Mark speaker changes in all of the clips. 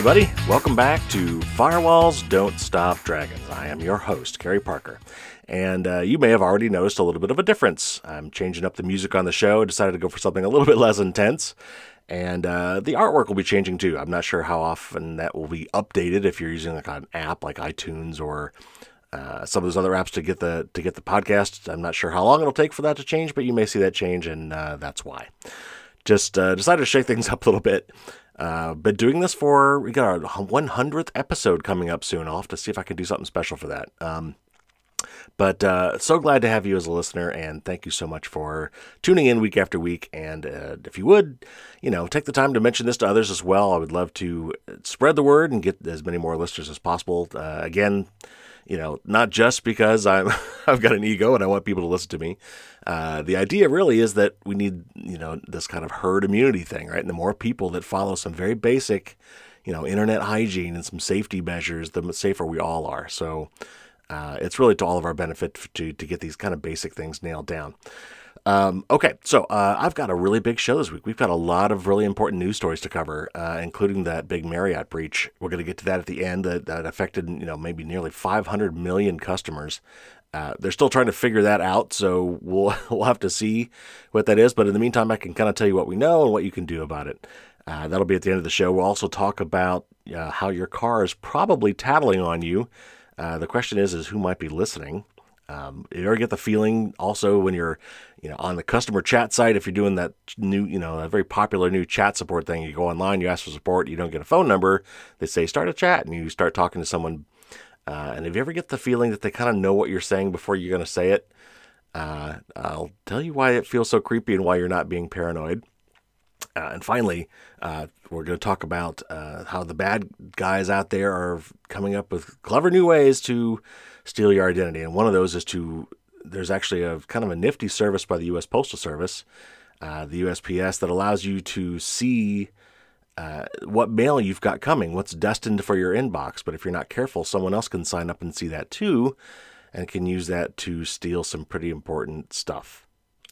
Speaker 1: everybody. Welcome back to Firewalls Don't Stop Dragons. I am your host, Carey Parker. And uh, you may have already noticed a little bit of a difference. I'm changing up the music on the show, decided to go for something a little bit less intense. And uh, the artwork will be changing too. I'm not sure how often that will be updated if you're using like an app like iTunes or uh, some of those other apps to get the to get the podcast. I'm not sure how long it'll take for that to change, but you may see that change, and uh, that's why. Just uh, decided to shake things up a little bit. Uh, been doing this for we got our 100th episode coming up soon. I'll have to see if I can do something special for that. Um, but uh, so glad to have you as a listener, and thank you so much for tuning in week after week. And uh, if you would, you know, take the time to mention this to others as well. I would love to spread the word and get as many more listeners as possible. Uh, again, you know, not just because I'm I've got an ego and I want people to listen to me. Uh, the idea really is that we need, you know, this kind of herd immunity thing, right? And the more people that follow some very basic, you know, internet hygiene and some safety measures, the safer we all are. So uh, it's really to all of our benefit to to get these kind of basic things nailed down. Um, okay, so uh, I've got a really big show this week. We've got a lot of really important news stories to cover, uh, including that big Marriott breach. We're going to get to that at the end. That, that affected, you know, maybe nearly 500 million customers. Uh, they're still trying to figure that out, so we'll we'll have to see what that is. But in the meantime, I can kind of tell you what we know and what you can do about it. Uh, that'll be at the end of the show. We'll also talk about uh, how your car is probably tattling on you. Uh, the question is, is who might be listening? Um, you ever get the feeling also when you're, you know, on the customer chat site, if you're doing that new, you know, a very popular new chat support thing, you go online, you ask for support, you don't get a phone number, they say start a chat, and you start talking to someone uh, and if you ever get the feeling that they kind of know what you're saying before you're going to say it, uh, I'll tell you why it feels so creepy and why you're not being paranoid. Uh, and finally, uh, we're going to talk about uh, how the bad guys out there are coming up with clever new ways to steal your identity. And one of those is to, there's actually a kind of a nifty service by the U.S. Postal Service, uh, the USPS, that allows you to see uh, what mail you've got coming, what's destined for your inbox. But if you're not careful, someone else can sign up and see that too, and can use that to steal some pretty important stuff.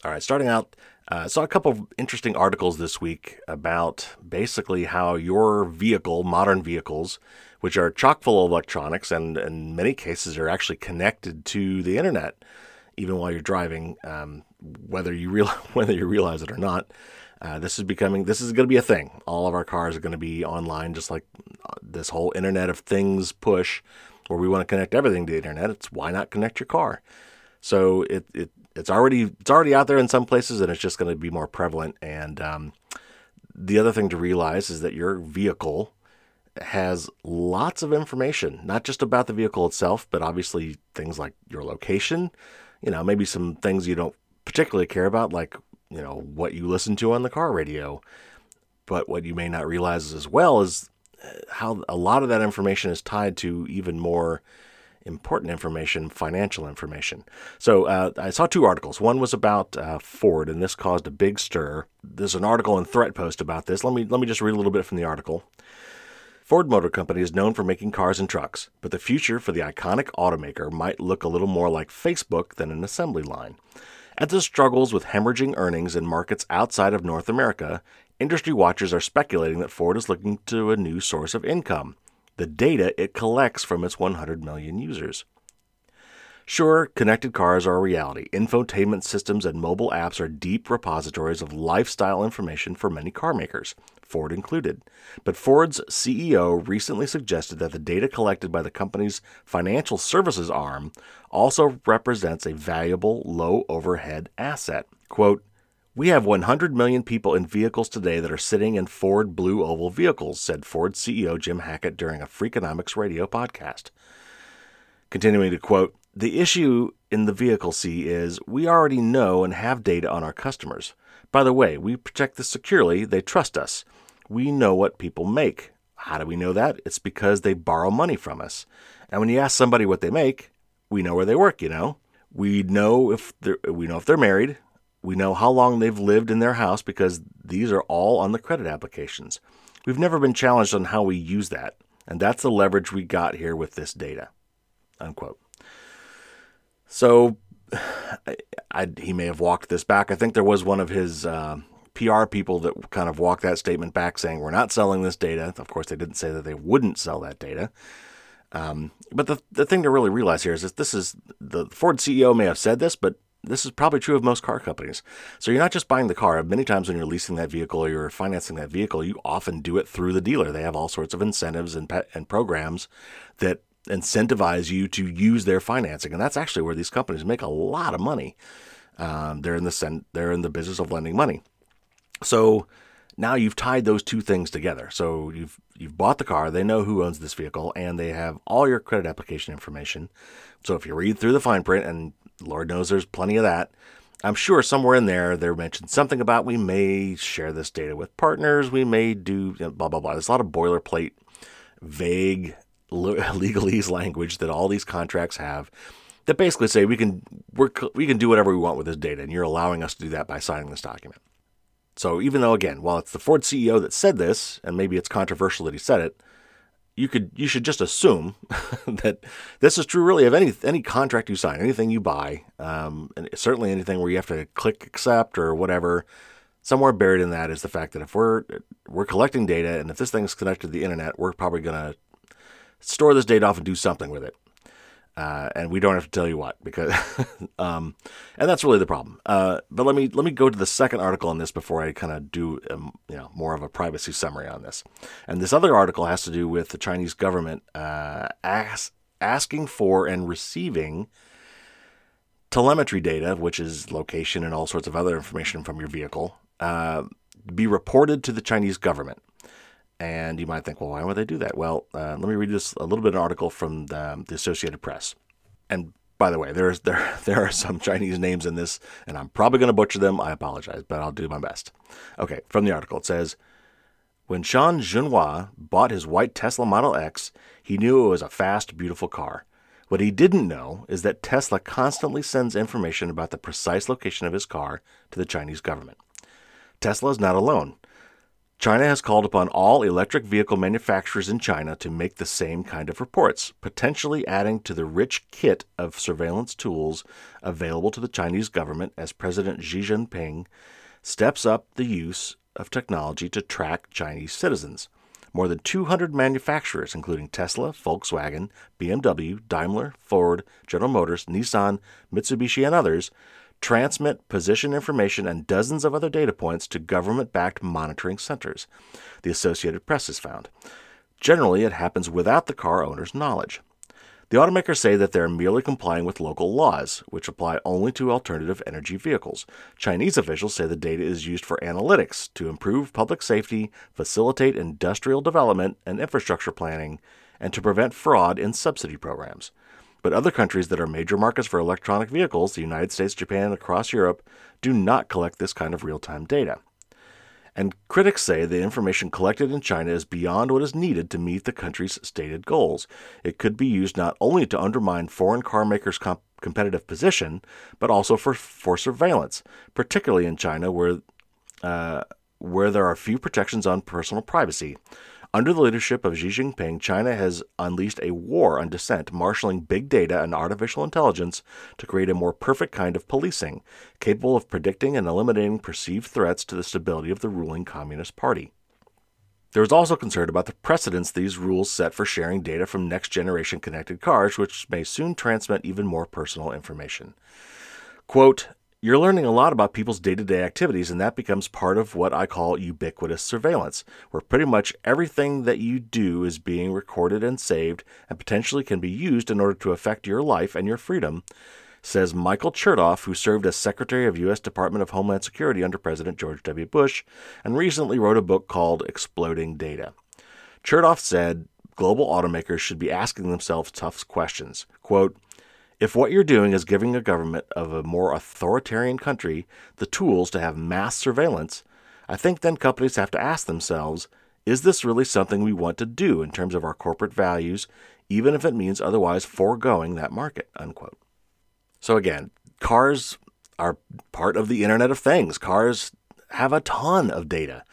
Speaker 1: All right, starting out, uh, saw a couple of interesting articles this week about basically how your vehicle, modern vehicles, which are chock full of electronics and in many cases are actually connected to the internet, even while you're driving, um, whether you real whether you realize it or not. Uh, this is becoming this is going to be a thing. All of our cars are going to be online, just like uh, this whole Internet of Things push, where we want to connect everything to the internet. It's why not connect your car? So it, it it's already it's already out there in some places, and it's just going to be more prevalent. And um, the other thing to realize is that your vehicle has lots of information, not just about the vehicle itself, but obviously things like your location. You know, maybe some things you don't particularly care about, like you know what you listen to on the car radio. But what you may not realize as well is uh, how a lot of that information is tied to even more important information, financial information. So uh, I saw two articles. One was about uh, Ford, and this caused a big stir. There's an article in ThreatPost about this. Let me let me just read a little bit from the article. Ford Motor Company is known for making cars and trucks, but the future for the iconic automaker might look a little more like Facebook than an assembly line. As it struggles with hemorrhaging earnings in markets outside of North America, industry watchers are speculating that Ford is looking to a new source of income the data it collects from its 100 million users. Sure, connected cars are a reality. Infotainment systems and mobile apps are deep repositories of lifestyle information for many car makers. Ford included. But Ford's CEO recently suggested that the data collected by the company's financial services arm also represents a valuable, low overhead asset. Quote, we have 100 million people in vehicles today that are sitting in Ford Blue Oval vehicles, said Ford CEO Jim Hackett during a Freakonomics radio podcast. Continuing to quote, the issue in the vehicle C is we already know and have data on our customers. By the way, we protect this securely, they trust us we know what people make. How do we know that? It's because they borrow money from us. And when you ask somebody what they make, we know where they work, you know. We know if they're we know if they're married. We know how long they've lived in their house because these are all on the credit applications. We've never been challenged on how we use that, and that's the leverage we got here with this data. Unquote. So I, I, he may have walked this back. I think there was one of his uh, PR people that kind of walked that statement back saying, we're not selling this data. Of course, they didn't say that they wouldn't sell that data. Um, but the, the thing to really realize here is that this is the Ford CEO may have said this, but this is probably true of most car companies. So you're not just buying the car. Many times when you're leasing that vehicle or you're financing that vehicle, you often do it through the dealer. They have all sorts of incentives and, and programs that incentivize you to use their financing, and that's actually where these companies make a lot of money. Um, they're in the they're in the business of lending money. So now you've tied those two things together. So you've you've bought the car, they know who owns this vehicle, and they have all your credit application information. So if you read through the fine print, and Lord knows there's plenty of that, I'm sure somewhere in there they're mentioned something about we may share this data with partners, we may do blah blah blah. There's a lot of boilerplate, vague legalese language that all these contracts have that basically say we can we we can do whatever we want with this data, and you're allowing us to do that by signing this document. So even though again, while it's the Ford CEO that said this, and maybe it's controversial that he said it, you could you should just assume that this is true really of any any contract you sign, anything you buy, um, and certainly anything where you have to click accept or whatever. Somewhere buried in that is the fact that if we're we're collecting data and if this thing's connected to the internet, we're probably to store this data off and do something with it. Uh, and we don't have to tell you what because, um, and that's really the problem. Uh, but let me let me go to the second article on this before I kind of do um, you know more of a privacy summary on this. And this other article has to do with the Chinese government uh, ask, asking for and receiving telemetry data, which is location and all sorts of other information from your vehicle, uh, be reported to the Chinese government. And you might think, well, why would they do that? Well, uh, let me read this a little bit of an article from the, the Associated Press. And by the way, there's there there are some Chinese names in this, and I'm probably going to butcher them. I apologize, but I'll do my best. Okay, from the article, it says, when Sean Junhua bought his white Tesla Model X, he knew it was a fast, beautiful car. What he didn't know is that Tesla constantly sends information about the precise location of his car to the Chinese government. Tesla is not alone. China has called upon all electric vehicle manufacturers in China to make the same kind of reports, potentially adding to the rich kit of surveillance tools available to the Chinese government as President Xi Jinping steps up the use of technology to track Chinese citizens. More than 200 manufacturers, including Tesla, Volkswagen, BMW, Daimler, Ford, General Motors, Nissan, Mitsubishi, and others, transmit position information and dozens of other data points to government backed monitoring centers, the Associated Press has found. Generally, it happens without the car owner's knowledge. The automakers say that they are merely complying with local laws, which apply only to alternative energy vehicles. Chinese officials say the data is used for analytics to improve public safety, facilitate industrial development and infrastructure planning, and to prevent fraud in subsidy programs. But other countries that are major markets for electronic vehicles, the United States, Japan, and across Europe, do not collect this kind of real time data. And critics say the information collected in China is beyond what is needed to meet the country's stated goals. It could be used not only to undermine foreign car makers' comp- competitive position, but also for, for surveillance, particularly in China, where, uh, where there are few protections on personal privacy. Under the leadership of Xi Jinping, China has unleashed a war on dissent, marshaling big data and artificial intelligence to create a more perfect kind of policing, capable of predicting and eliminating perceived threats to the stability of the ruling Communist Party. There is also concern about the precedents these rules set for sharing data from next generation connected cars, which may soon transmit even more personal information. Quote, you're learning a lot about people's day to day activities, and that becomes part of what I call ubiquitous surveillance, where pretty much everything that you do is being recorded and saved and potentially can be used in order to affect your life and your freedom, says Michael Chertoff, who served as Secretary of U.S. Department of Homeland Security under President George W. Bush and recently wrote a book called Exploding Data. Chertoff said global automakers should be asking themselves tough questions. Quote, if what you're doing is giving a government of a more authoritarian country the tools to have mass surveillance, I think then companies have to ask themselves is this really something we want to do in terms of our corporate values, even if it means otherwise foregoing that market? Unquote. So, again, cars are part of the Internet of Things. Cars have a ton of data.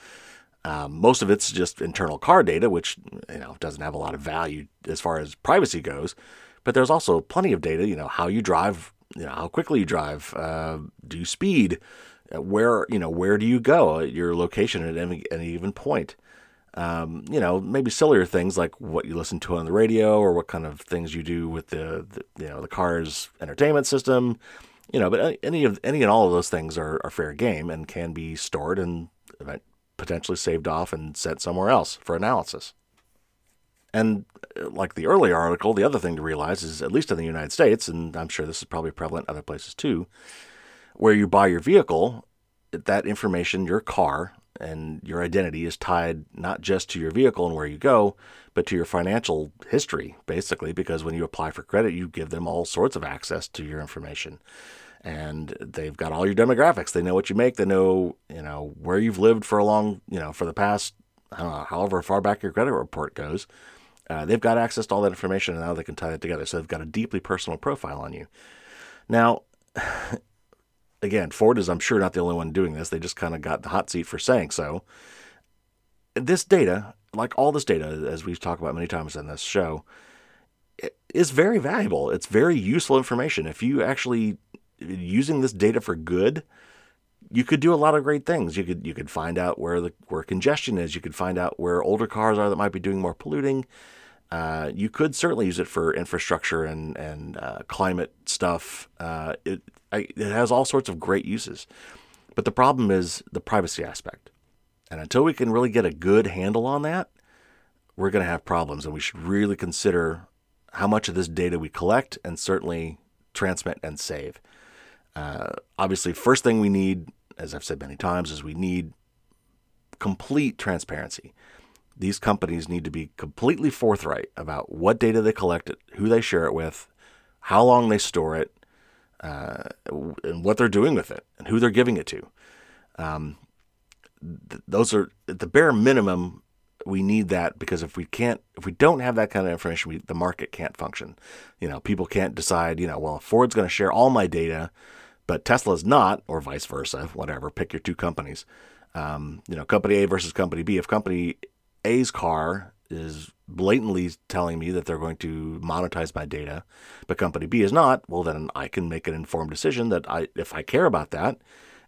Speaker 1: Um, most of it's just internal car data, which you know doesn't have a lot of value as far as privacy goes. But there's also plenty of data, you know, how you drive, you know, how quickly you drive, uh, do speed, Uh, where you know where do you go? Your location at any, any point. Um, you know, maybe sillier things like what you listen to on the radio or what kind of things you do with the, the you know the car's entertainment system. You know, but any of any and all of those things are, are fair game and can be stored and potentially saved off and sent somewhere else for analysis. And uh, like the earlier article, the other thing to realize is, at least in the United States, and I'm sure this is probably prevalent other places too, where you buy your vehicle, that information, your car, and your identity is tied not just to your vehicle and where you go, but to your financial history, basically, because when you apply for credit, you give them all sorts of access to your information. And they've got all your demographics. They know what you make. They know, you know, where you've lived for a long, you know, for the past, know, however far back your credit report goes. Uh, they've got access to all that information, and now they can tie it together. So they've got a deeply personal profile on you. Now, again, Ford is, I'm sure, not the only one doing this. They just kind of got the hot seat for saying so. This data, like all this data, as we've talked about many times in this show, is very valuable. It's very useful information. If you actually using this data for good, you could do a lot of great things. You could you could find out where the where congestion is. You could find out where older cars are that might be doing more polluting. Uh, you could certainly use it for infrastructure and and uh, climate stuff. Uh, it it has all sorts of great uses, but the problem is the privacy aspect. And until we can really get a good handle on that, we're going to have problems, and we should really consider how much of this data we collect and certainly transmit and save. Uh, obviously, first thing we need, as I've said many times, is we need complete transparency these companies need to be completely forthright about what data they collect, who they share it with, how long they store it, uh, and what they're doing with it, and who they're giving it to. Um, th- those are at the bare minimum. We need that because if we can't, if we don't have that kind of information, we, the market can't function. You know, people can't decide. You know, well, Ford's going to share all my data, but Tesla's not, or vice versa. Whatever, pick your two companies. Um, you know, company A versus company B. If company A's car is blatantly telling me that they're going to monetize my data, but company B is not, well, then I can make an informed decision that I, if I care about that,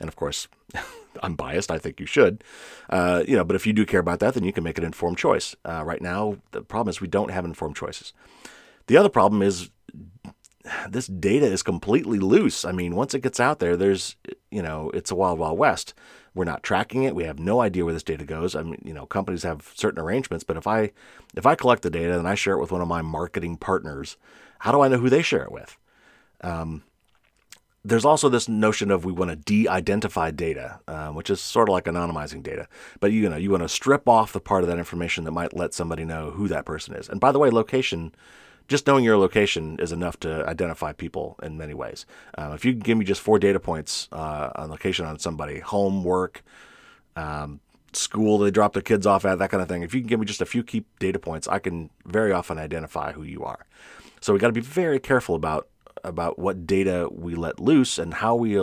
Speaker 1: and of course, I'm biased. I think you should, uh, you know. But if you do care about that, then you can make an informed choice. Uh, right now, the problem is we don't have informed choices. The other problem is this data is completely loose. I mean, once it gets out there, there's, you know, it's a wild, wild west. We're not tracking it. We have no idea where this data goes. I mean, you know, companies have certain arrangements, but if I if I collect the data and I share it with one of my marketing partners, how do I know who they share it with? Um, there's also this notion of we want to de-identify data, uh, which is sort of like anonymizing data. But you know, you want to strip off the part of that information that might let somebody know who that person is. And by the way, location just knowing your location is enough to identify people in many ways. Uh, if you can give me just four data points uh, on location on somebody, home, work, um, school they drop their kids off at, that kind of thing. If you can give me just a few key data points, I can very often identify who you are. So we got to be very careful about about what data we let loose and how we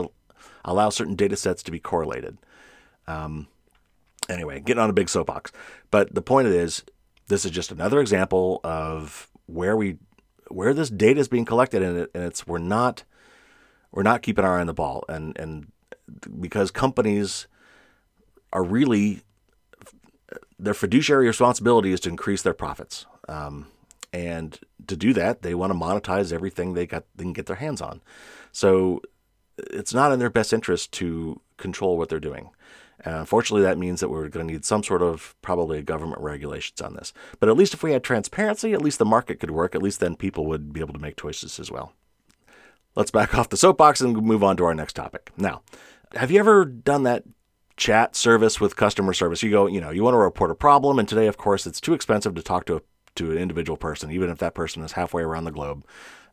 Speaker 1: allow certain data sets to be correlated. Um, anyway, getting on a big soapbox. But the point is, this is just another example of where we where this data is being collected and, it, and it's we're not we're not keeping our eye on the ball. And and because companies are really their fiduciary responsibility is to increase their profits. Um, and to do that they want to monetize everything they got they can get their hands on. So it's not in their best interest to control what they're doing uh, unfortunately, that means that we're going to need some sort of probably government regulations on this. But at least if we had transparency, at least the market could work. At least then people would be able to make choices as well. Let's back off the soapbox and move on to our next topic. Now, have you ever done that chat service with customer service? You go, you know, you want to report a problem, and today, of course, it's too expensive to talk to a, to an individual person, even if that person is halfway around the globe.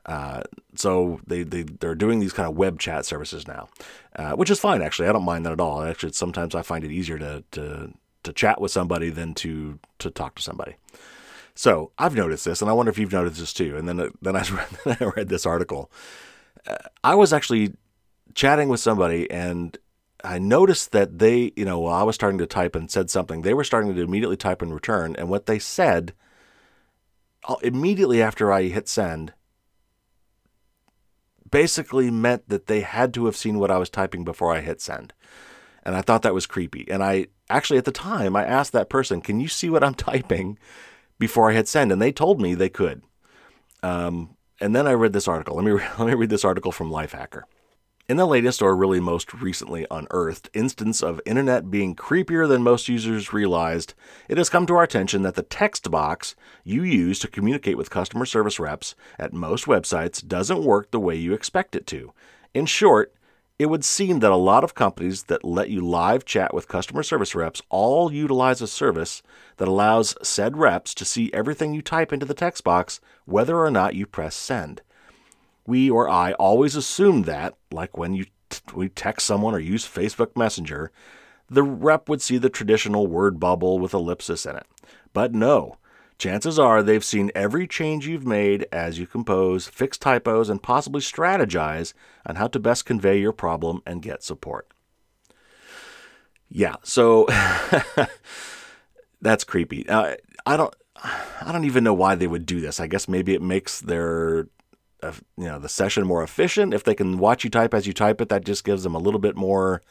Speaker 1: Uh, so they, they they're doing these kind of web chat services now, uh, which is fine actually. I don't mind that at all. Actually, sometimes I find it easier to to to chat with somebody than to to talk to somebody. So I've noticed this, and I wonder if you've noticed this too. And then then I read, I read this article. Uh, I was actually chatting with somebody, and I noticed that they, you know, while I was starting to type and said something, they were starting to immediately type in return, and what they said uh, immediately after I hit send basically meant that they had to have seen what I was typing before I hit send. And I thought that was creepy. And I actually, at the time, I asked that person, Can you see what I'm typing before I hit send? And they told me they could. Um, and then I read this article. Let me, let me read this article from Lifehacker. In the latest, or really most recently unearthed, instance of internet being creepier than most users realized, it has come to our attention that the text box you use to communicate with customer service reps at most websites doesn't work the way you expect it to. In short, it would seem that a lot of companies that let you live chat with customer service reps all utilize a service that allows said reps to see everything you type into the text box, whether or not you press send we or I always assumed that, like when you t- we text someone or use Facebook Messenger, the rep would see the traditional word bubble with ellipsis in it. But no, chances are they've seen every change you've made as you compose, fix typos, and possibly strategize on how to best convey your problem and get support. Yeah, so that's creepy. Uh, I don't I don't even know why they would do this. I guess maybe it makes their you know the session more efficient. If they can watch you type as you type it, that just gives them a little bit more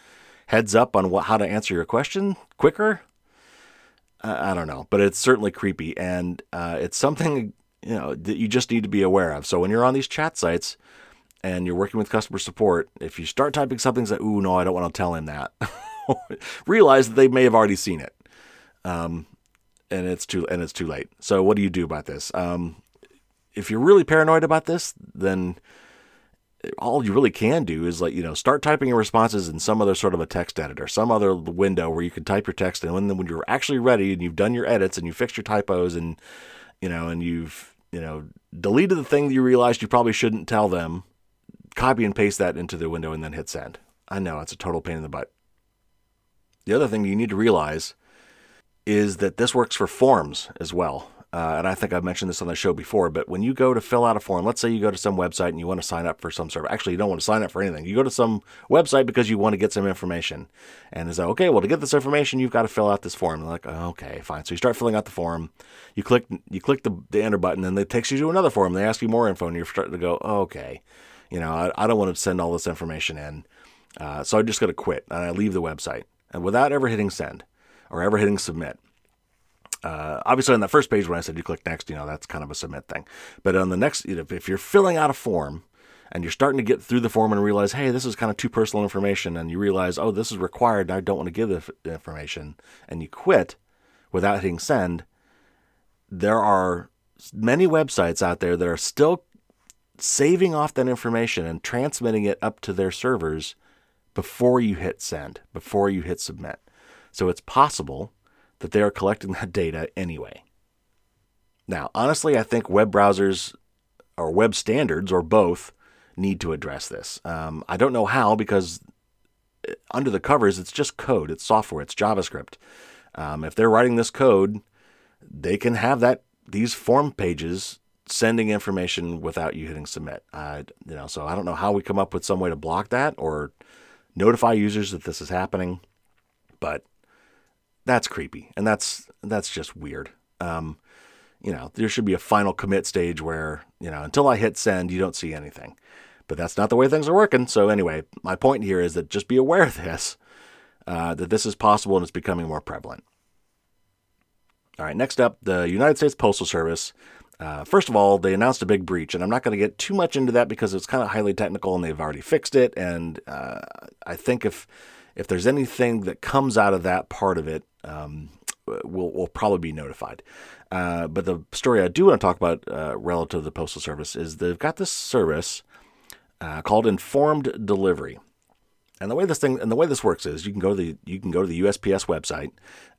Speaker 1: heads up on what how to answer your question quicker. I, I don't know, but it's certainly creepy, and uh, it's something you know that you just need to be aware of. So when you're on these chat sites and you're working with customer support, if you start typing something that, ooh, no, I don't want to tell him that, realize that they may have already seen it. Um, and it's too and it's too late. So what do you do about this? Um, if you're really paranoid about this, then all you really can do is like you know start typing your responses in some other sort of a text editor, some other window where you can type your text, and when when you're actually ready and you've done your edits and you fixed your typos and you know and you've you know deleted the thing that you realized you probably shouldn't tell them, copy and paste that into the window and then hit send. I know it's a total pain in the butt. The other thing you need to realize is that this works for forms as well uh, and I think I've mentioned this on the show before, but when you go to fill out a form, let's say you go to some website and you want to sign up for some service. actually, you don't want to sign up for anything. You go to some website because you want to get some information. And it's like, okay, well, to get this information, you've got to fill out this form. And like, okay, fine. So you start filling out the form. You click, you click the, the enter button, and it takes you to another form. They ask you more info, and you're starting to go, okay, you know, I, I, don't want to send all this information in. Uh, so I just got to quit and I leave the website. And without ever hitting send or ever hitting submit, uh, obviously, on that first page when I said you click next, you know, that's kind of a submit thing. But on the next, you know, if you're filling out a form and you're starting to get through the form and realize, hey, this is kind of too personal information, and you realize, oh, this is required, and I don't want to give the information, and you quit without hitting send, there are many websites out there that are still saving off that information and transmitting it up to their servers before you hit send, before you hit submit. So it's possible that they are collecting that data anyway. Now, honestly, I think web browsers or web standards or both need to address this. Um, I don't know how because uh, under the covers, it's just code, it's software, it's JavaScript. Um, if they're writing this code, they can have that these form pages sending information without you hitting submit. Uh, you know, so I don't know how we come up with some way to block that or notify users that this is happening, but that's creepy and that's that's just weird. Um, you know, there should be a final commit stage where you know until I hit send, you don't see anything. But that's not the way things are working. So anyway, my point here is that just be aware of this, uh, that this is possible and it's becoming more prevalent. All right, next up, the United States Postal Service. Uh, first of all, they announced a big breach, and I'm not going to get too much into that because it's kind of highly technical and they've already fixed it. And uh, I think if if there's anything that comes out of that part of it, um, we'll, we'll probably be notified. Uh, but the story I do want to talk about uh, relative to the Postal Service is they've got this service uh, called Informed Delivery. And the way this thing and the way this works is you can go to the you can go to the USPS website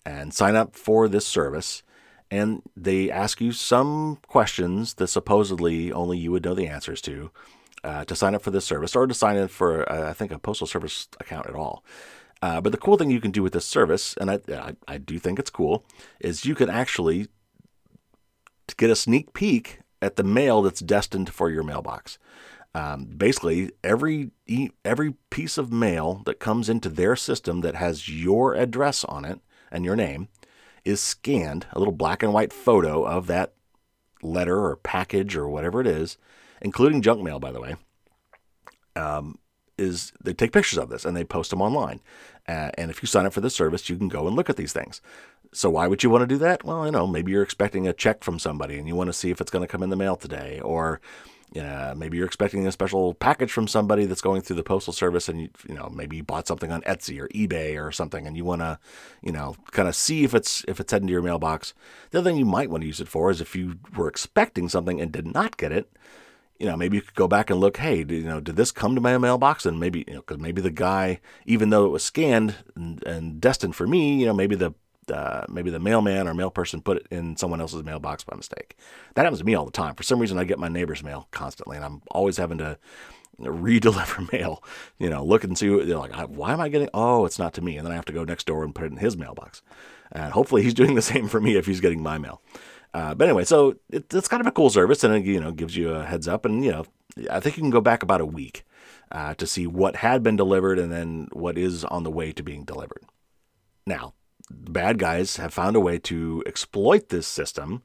Speaker 1: and sign up for this service, and they ask you some questions that supposedly only you would know the answers to uh, to sign up for this service or to sign in for uh, I think a postal service account at all. Uh, but the cool thing you can do with this service, and I, I, I do think it's cool, is you can actually get a sneak peek at the mail that's destined for your mailbox. Um, basically, every every piece of mail that comes into their system that has your address on it and your name is scanned. A little black and white photo of that letter or package or whatever it is, including junk mail, by the way. um, is they take pictures of this and they post them online. Uh, and if you sign up for this service, you can go and look at these things. So why would you want to do that? Well, you know, maybe you're expecting a check from somebody and you want to see if it's going to come in the mail today, or maybe you're expecting a special package from somebody that's going through the postal service, and you, you know maybe you bought something on Etsy or eBay or something, and you want to, you know, kind of see if it's if it's heading to your mailbox. The other thing you might want to use it for is if you were expecting something and did not get it, you know, maybe you could go back and look, hey, you know, did this come to my mailbox? And maybe, you know, because maybe the guy, even though it was scanned and, and destined for me, you know, maybe the uh, maybe the mailman or mail person put it in someone else's mailbox by mistake. That happens to me all the time. For some reason, I get my neighbor's mail constantly, and I'm always having to redeliver mail. You know, look and see. They're like, why am I getting? Oh, it's not to me, and then I have to go next door and put it in his mailbox. And hopefully, he's doing the same for me if he's getting my mail. Uh, but anyway, so it, it's kind of a cool service, and it you know gives you a heads up, and you know I think you can go back about a week uh, to see what had been delivered and then what is on the way to being delivered. Now, the bad guys have found a way to exploit this system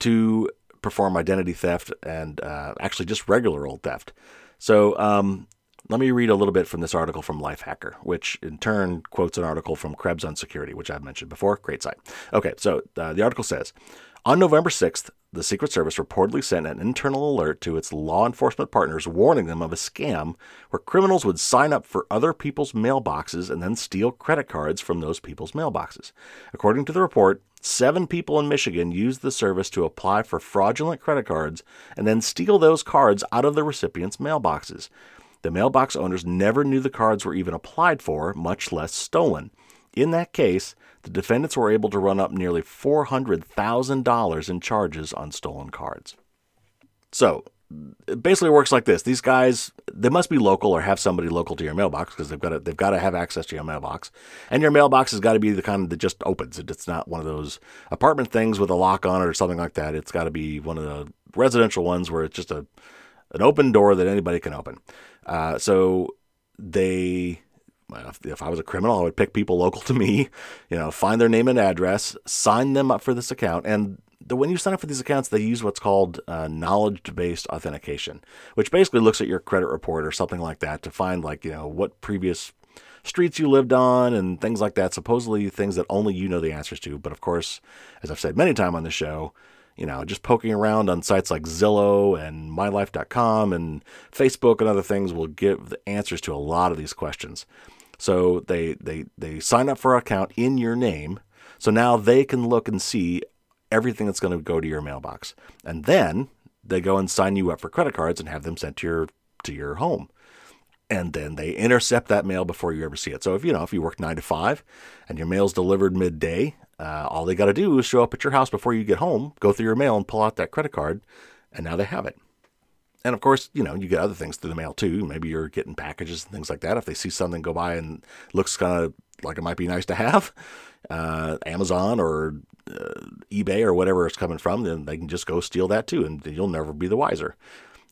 Speaker 1: to perform identity theft and uh, actually just regular old theft. So um, let me read a little bit from this article from Lifehacker, which in turn quotes an article from Krebs on Security, which I've mentioned before. Great site. Okay, so uh, the article says on November 6th, the Secret Service reportedly sent an internal alert to its law enforcement partners warning them of a scam where criminals would sign up for other people's mailboxes and then steal credit cards from those people's mailboxes. According to the report, seven people in Michigan used the service to apply for fraudulent credit cards and then steal those cards out of the recipients' mailboxes. The mailbox owners never knew the cards were even applied for, much less stolen. In that case, the defendants were able to run up nearly $400,000 in charges on stolen cards. So, it basically works like this. These guys, they must be local or have somebody local to your mailbox because they've got to, they've got to have access to your mailbox. And your mailbox has got to be the kind that just opens. It's not one of those apartment things with a lock on it or something like that. It's got to be one of the residential ones where it's just a an open door that anybody can open. Uh, so they if, I was a criminal, I would pick people local to me, you know, find their name and address, sign them up for this account, and the, when you sign up for these accounts, they use what's called uh, knowledge-based authentication, which basically looks at your credit report or something like that to find like you know what previous streets you lived on and things like that. Supposedly things that only you know the answers to. But of course, as I've said many times on the show, you know, just poking around on sites like Zillow and MyLife.com and Facebook and other things will give the answers to a lot of these questions. So they they they sign up for an account in your name. So now they can look and see everything that's going to go to your mailbox. And then they go and sign you up for credit cards and have them sent to your to your home. And then they intercept that mail before you ever see it. So if you know if you work nine to five and your mail's delivered midday, uh, all they got to do is show up at your house before you get home, go through your mail, and pull out that credit card, and now they have it. And of course, you know, you get other things through the mail too. Maybe you're getting packages and things like that. If they see something go by and looks kind of like it might be nice to have, uh, Amazon or uh, eBay or whatever it's coming from, then they can just go steal that too, and you'll never be the wiser.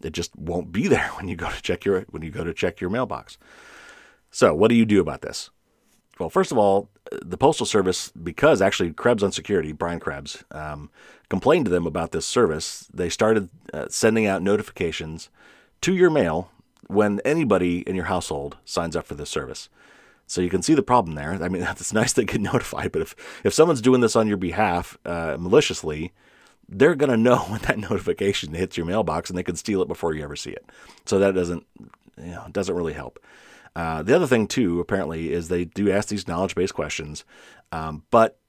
Speaker 1: It just won't be there when you go to check your when you go to check your mailbox. So, what do you do about this? Well, first of all, the Postal Service, because actually Krebs on Security, Brian Krebs, um, complained to them about this service, they started uh, sending out notifications to your mail when anybody in your household signs up for this service. So you can see the problem there. I mean, it's nice they get notified, but if, if someone's doing this on your behalf uh, maliciously, they're going to know when that notification hits your mailbox and they can steal it before you ever see it. So that doesn't, you know, doesn't really help. Uh, the other thing too, apparently, is they do ask these knowledge-based questions, um, but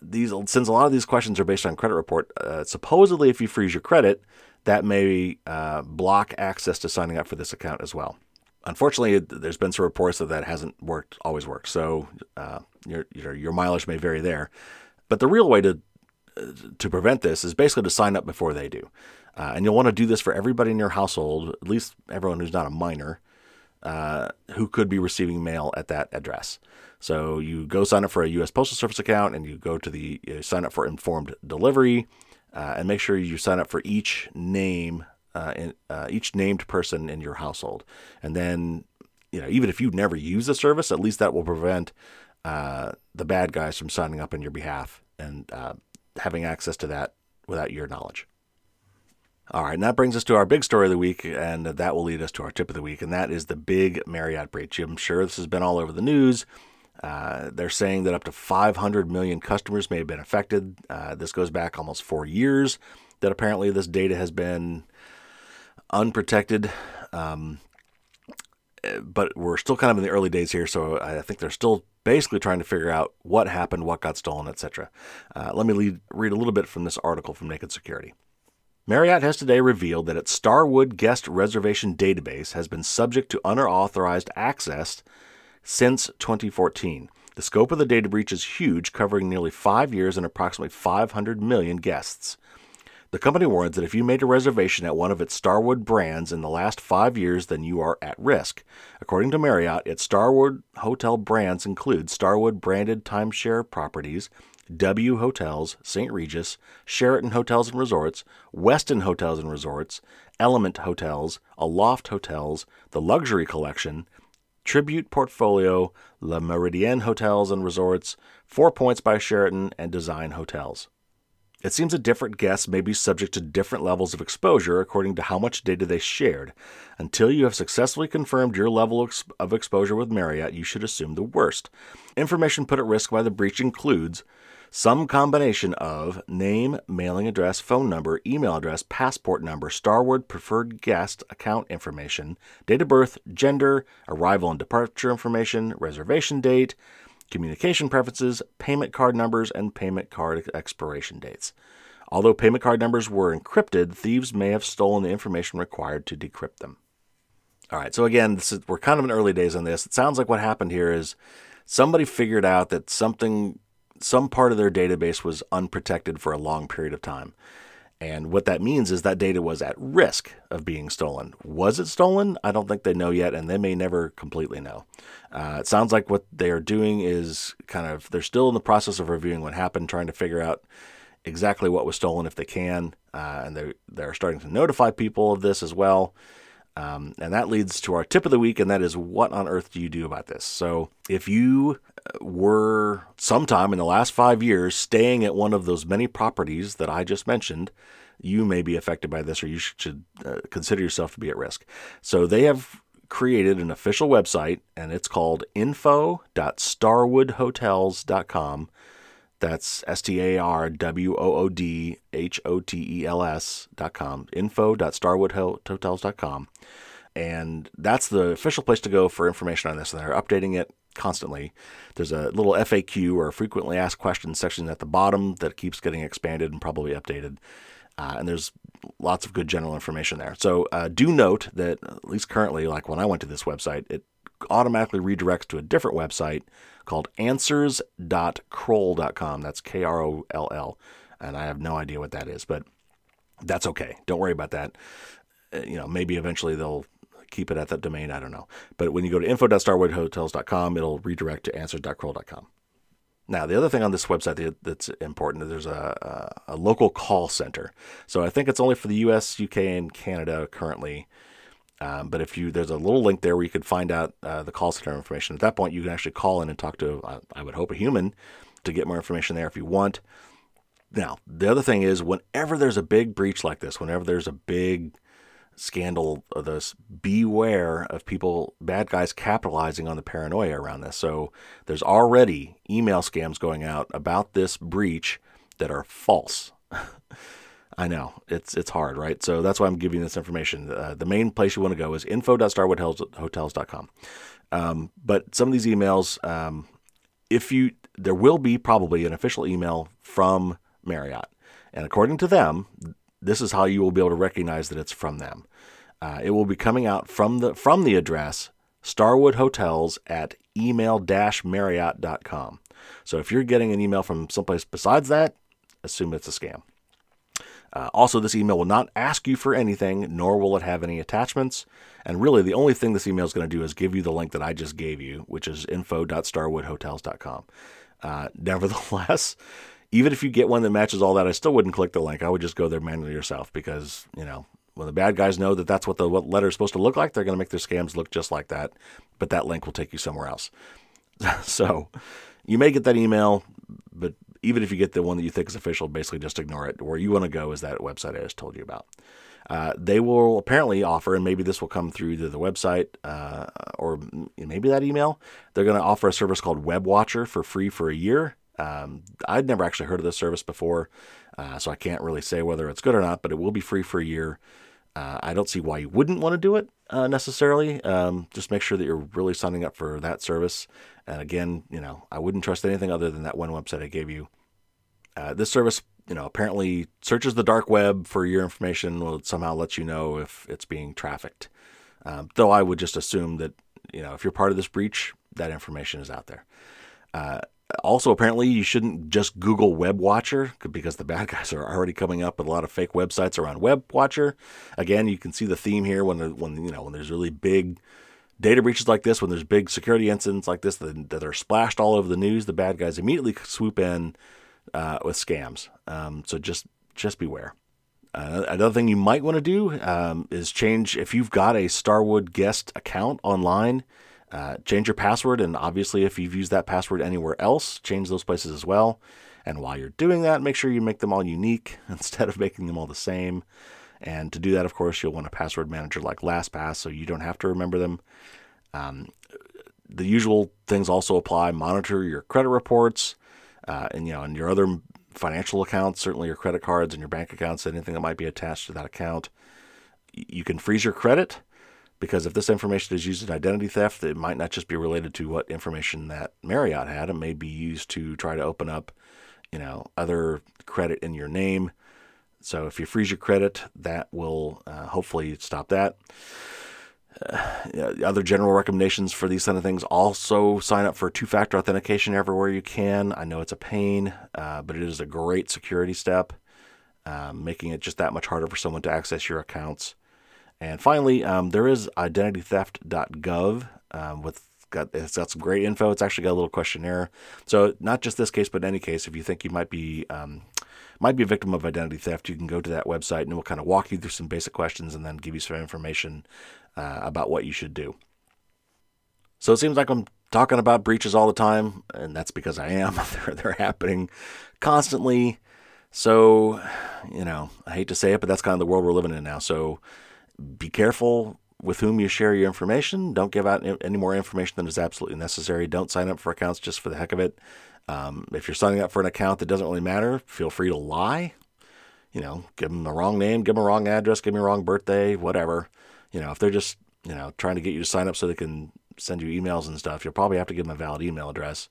Speaker 1: these since a lot of these questions are based on credit report, uh, supposedly if you freeze your credit, that may uh, block access to signing up for this account as well. Unfortunately, there's been some reports that that hasn't worked, always worked. So uh, your, your your mileage may vary there, but the real way to uh, to prevent this is basically to sign up before they do, uh, and you'll want to do this for everybody in your household, at least everyone who's not a minor uh, who could be receiving mail at that address. So you go sign up for a U.S. Postal Service account, and you go to the sign up for informed delivery, uh, and make sure you sign up for each name, uh, in, uh, each named person in your household. And then, you know, even if you never use the service, at least that will prevent uh, the bad guys from signing up on your behalf and having access to that without your knowledge. All right, and that brings us to our big story of the week, and that will lead us to our tip of the week, and that is the big Marriott breach. I'm sure this has been all over the news. Uh, they're saying that up to 500 million customers may have been affected. Uh, this goes back almost four years that apparently this data has been unprotected. Um, but we're still kind of in the early days here, so I think they're still basically trying to figure out what happened, what got stolen, etc. Uh, let me lead, read a little bit from this article from Naked Security. Marriott has today revealed that its Starwood guest reservation database has been subject to unauthorized access since 2014. The scope of the data breach is huge, covering nearly five years and approximately 500 million guests. The company warns that if you made a reservation at one of its Starwood brands in the last five years, then you are at risk. According to Marriott, its Starwood hotel brands include Starwood branded timeshare properties, W Hotels, St. Regis, Sheraton Hotels and Resorts, Westin Hotels and Resorts, Element Hotels, Aloft Hotels, the Luxury Collection, Tribute Portfolio, Le Méridien Hotels and Resorts, Four Points by Sheraton, and Design Hotels. It seems that different guests may be subject to different levels of exposure according to how much data they shared. Until you have successfully confirmed your level of exposure with Marriott, you should assume the worst. Information put at risk by the breach includes some combination of name, mailing address, phone number, email address, passport number, Starwood preferred guest account information, date of birth, gender, arrival and departure information, reservation date, communication preferences, payment card numbers, and payment card expiration dates. Although payment card numbers were encrypted, thieves may have stolen the information required to decrypt them. All right, so again, is, we're kind of in early days on this. It sounds like what happened here is somebody figured out that something some part of their database was unprotected for a long period of time. And what that means is that data was at risk of being stolen. Was it stolen? I don't think they know yet, and they may never completely know. Uh, it sounds like what they are doing is kind of, they're still in the process of reviewing what happened, trying to figure out exactly what was stolen if they can. Uh, and they're, they're starting to notify people of this as well. Um, and that leads to our tip of the week, and that is what on earth do you do about this? So, if you uh, were sometime in the last five years staying at one of those many properties that I just mentioned, you may be affected by this, or you should uh, consider yourself to be at risk. So, they have created an official website, and it's called info.starwoodhotels.com. That's S T A R W O O D H O T E L S dot com, info dot starwoodhotels dot com. And that's the official place to go for information on this. And they're updating it constantly. There's a little FAQ or frequently asked questions section at the bottom that keeps getting expanded and probably updated. Uh, and there's lots of good general information there. So uh, do note that, at least currently, like when I went to this website, it automatically redirects to a different website called answers.kroll.com. That's K R O L L. And I have no idea what that is, but that's okay. Don't worry about that. Uh, you know, maybe eventually they'll keep it at that domain. I don't know. But when you go to info.starwoodhotels.com, it'll redirect to answers.kroll.com. Now, the other thing on this website that's important is there's a, a, a, local call center. So I think it's only for the US, UK, and Canada currently. Um, but if you there's a little link there where you could find out uh, the call center information. At that point, you can actually call in and talk to uh, I would hope a human to get more information there if you want. Now, the other thing is whenever there's a big breach like this, whenever there's a big scandal of this, beware of people, bad guys capitalizing on the paranoia around this. So there's already email scams going out about this breach that are false. I know it's it's hard, right? So that's why I'm giving this information. Uh, the main place you want to go is info.starwoodhotels.com. Um, but some of these emails, um, if you, there will be probably an official email from Marriott, and according to them, this is how you will be able to recognize that it's from them. Uh, it will be coming out from the from the address Starwood Hotels at email-marriott.com. So if you're getting an email from someplace besides that, assume it's a scam. Uh, also, this email will not ask you for anything, nor will it have any attachments. And really, the only thing this email is going to do is give you the link that I just gave you, which is info.starwoodhotels.com. Uh, nevertheless, even if you get one that matches all that, I still wouldn't click the link. I would just go there manually yourself because, you know, when the bad guys know that that's what the letter is supposed to look like, they're going to make their scams look just like that. But that link will take you somewhere else. so you may get that email, but even if you get the one that you think is official, basically just ignore it. Where you want to go is that website I just told you about. Uh, they will apparently offer, and maybe this will come through to the website uh, or maybe that email. They're going to offer a service called Web Watcher for free for a year. Um, I'd never actually heard of this service before, uh, so I can't really say whether it's good or not, but it will be free for a year. Uh, I don't see why you wouldn't want to do it uh, necessarily. Um, just make sure that you're really signing up for that service. And again, you know, I wouldn't trust anything other than that one website I gave you. Uh, this service, you know, apparently searches the dark web for your information. Will somehow let you know if it's being trafficked. Um, though I would just assume that you know if you're part of this breach, that information is out there. Also, apparently, you shouldn't just Google Web Watcher because the bad guys are already coming up with a lot of fake websites around Web Watcher. Again, you can see the theme here when when you know when there's really big data breaches like this, when there's big security incidents like this that, that are splashed all over the news, the bad guys immediately swoop in uh, with scams. Um, so just just beware. Uh, another thing you might want to do um, is change if you've got a Starwood guest account online uh, change your password, and obviously, if you've used that password anywhere else, change those places as well. And while you're doing that, make sure you make them all unique instead of making them all the same. And to do that, of course, you'll want a password manager like LastPass so you don't have to remember them. Um, the usual things also apply. Monitor your credit reports, uh, and you know, and your other financial accounts, certainly your credit cards and your bank accounts, anything that might be attached to that account. You can freeze your credit because if this information is used in identity theft, it might not just be related to what information that Marriott had. It may be used to try to open up, you know, other credit in your name. So if you freeze your credit, that will uh, hopefully stop that. Uh, other general recommendations for these kind of things also sign up for two factor authentication everywhere you can. I know it's a pain, uh, but it is a great security step, um, making it just that much harder for someone to access your accounts. And finally, um, there is identitytheft.gov um, with got it's got some great info. It's actually got a little questionnaire. So not just this case, but in any case, if you think you might be um, might be a victim of identity theft, you can go to that website and it will kind of walk you through some basic questions and then give you some information uh, about what you should do. So it seems like I'm talking about breaches all the time, and that's because I am. they're, they're happening constantly. So, you know, I hate to say it, but that's kind of the world we're living in now. So be careful with whom you share your information. Don't give out any more information than is absolutely necessary. Don't sign up for accounts just for the heck of it. Um, if you're signing up for an account that doesn't really matter, feel free to lie. You know, give them the wrong name, give them a wrong address, give them a wrong birthday, whatever. You know, if they're just you know trying to get you to sign up so they can send you emails and stuff, you'll probably have to give them a valid email address.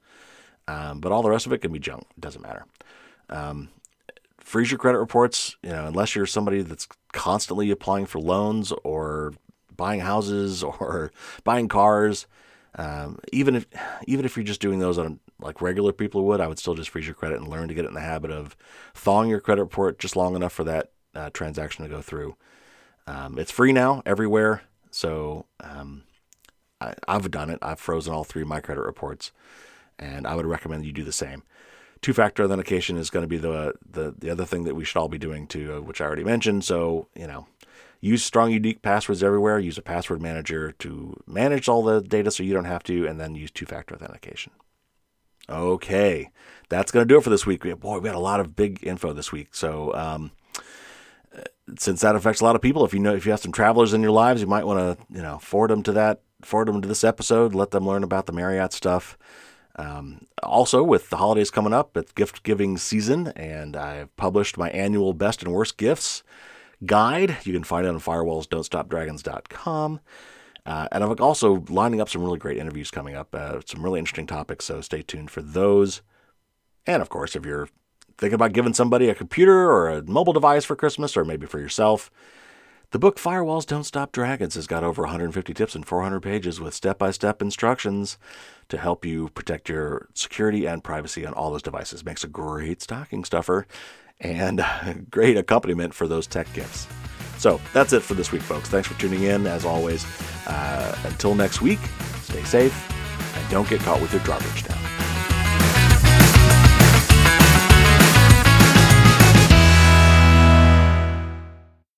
Speaker 1: Um, but all the rest of it can be junk. It doesn't matter. Um, freeze your credit reports, you know, unless you're somebody that's constantly applying for loans or buying houses or buying cars. Um, even if even if you're just doing those on like regular people would, I would still just freeze your credit and learn to get in the habit of thawing your credit report just long enough for that uh, transaction to go through. Um, it's free now everywhere, so um, I, I've done it. I've frozen all three of my credit reports, and I would recommend you do the same two factor authentication is going to be the, the the other thing that we should all be doing too, uh, which I already mentioned. So you know, use strong unique passwords everywhere. Use a password manager to manage all the data so you don't have to, and then use two factor authentication. Okay, that's going to do it for this week. Boy, we had a lot of big info this week. So. Um, since that affects a lot of people, if you know if you have some travelers in your lives, you might want to you know forward them to that, forward them to this episode, let them learn about the Marriott stuff. Um, also, with the holidays coming up, it's gift giving season, and I've published my annual best and worst gifts guide. You can find it on firewallsdon'tstopdragons.com. Uh, and I'm also lining up some really great interviews coming up, uh, some really interesting topics, so stay tuned for those. And of course, if you're thinking about giving somebody a computer or a mobile device for Christmas, or maybe for yourself, the book Firewalls Don't Stop Dragons has got over 150 tips and 400 pages with step by step instructions to help you protect your security and privacy on all those devices. Makes a great stocking stuffer and great accompaniment for those tech gifts. So that's it for this week, folks. Thanks for tuning in. As always, uh, until next week, stay safe and don't get caught with your drawbridge down.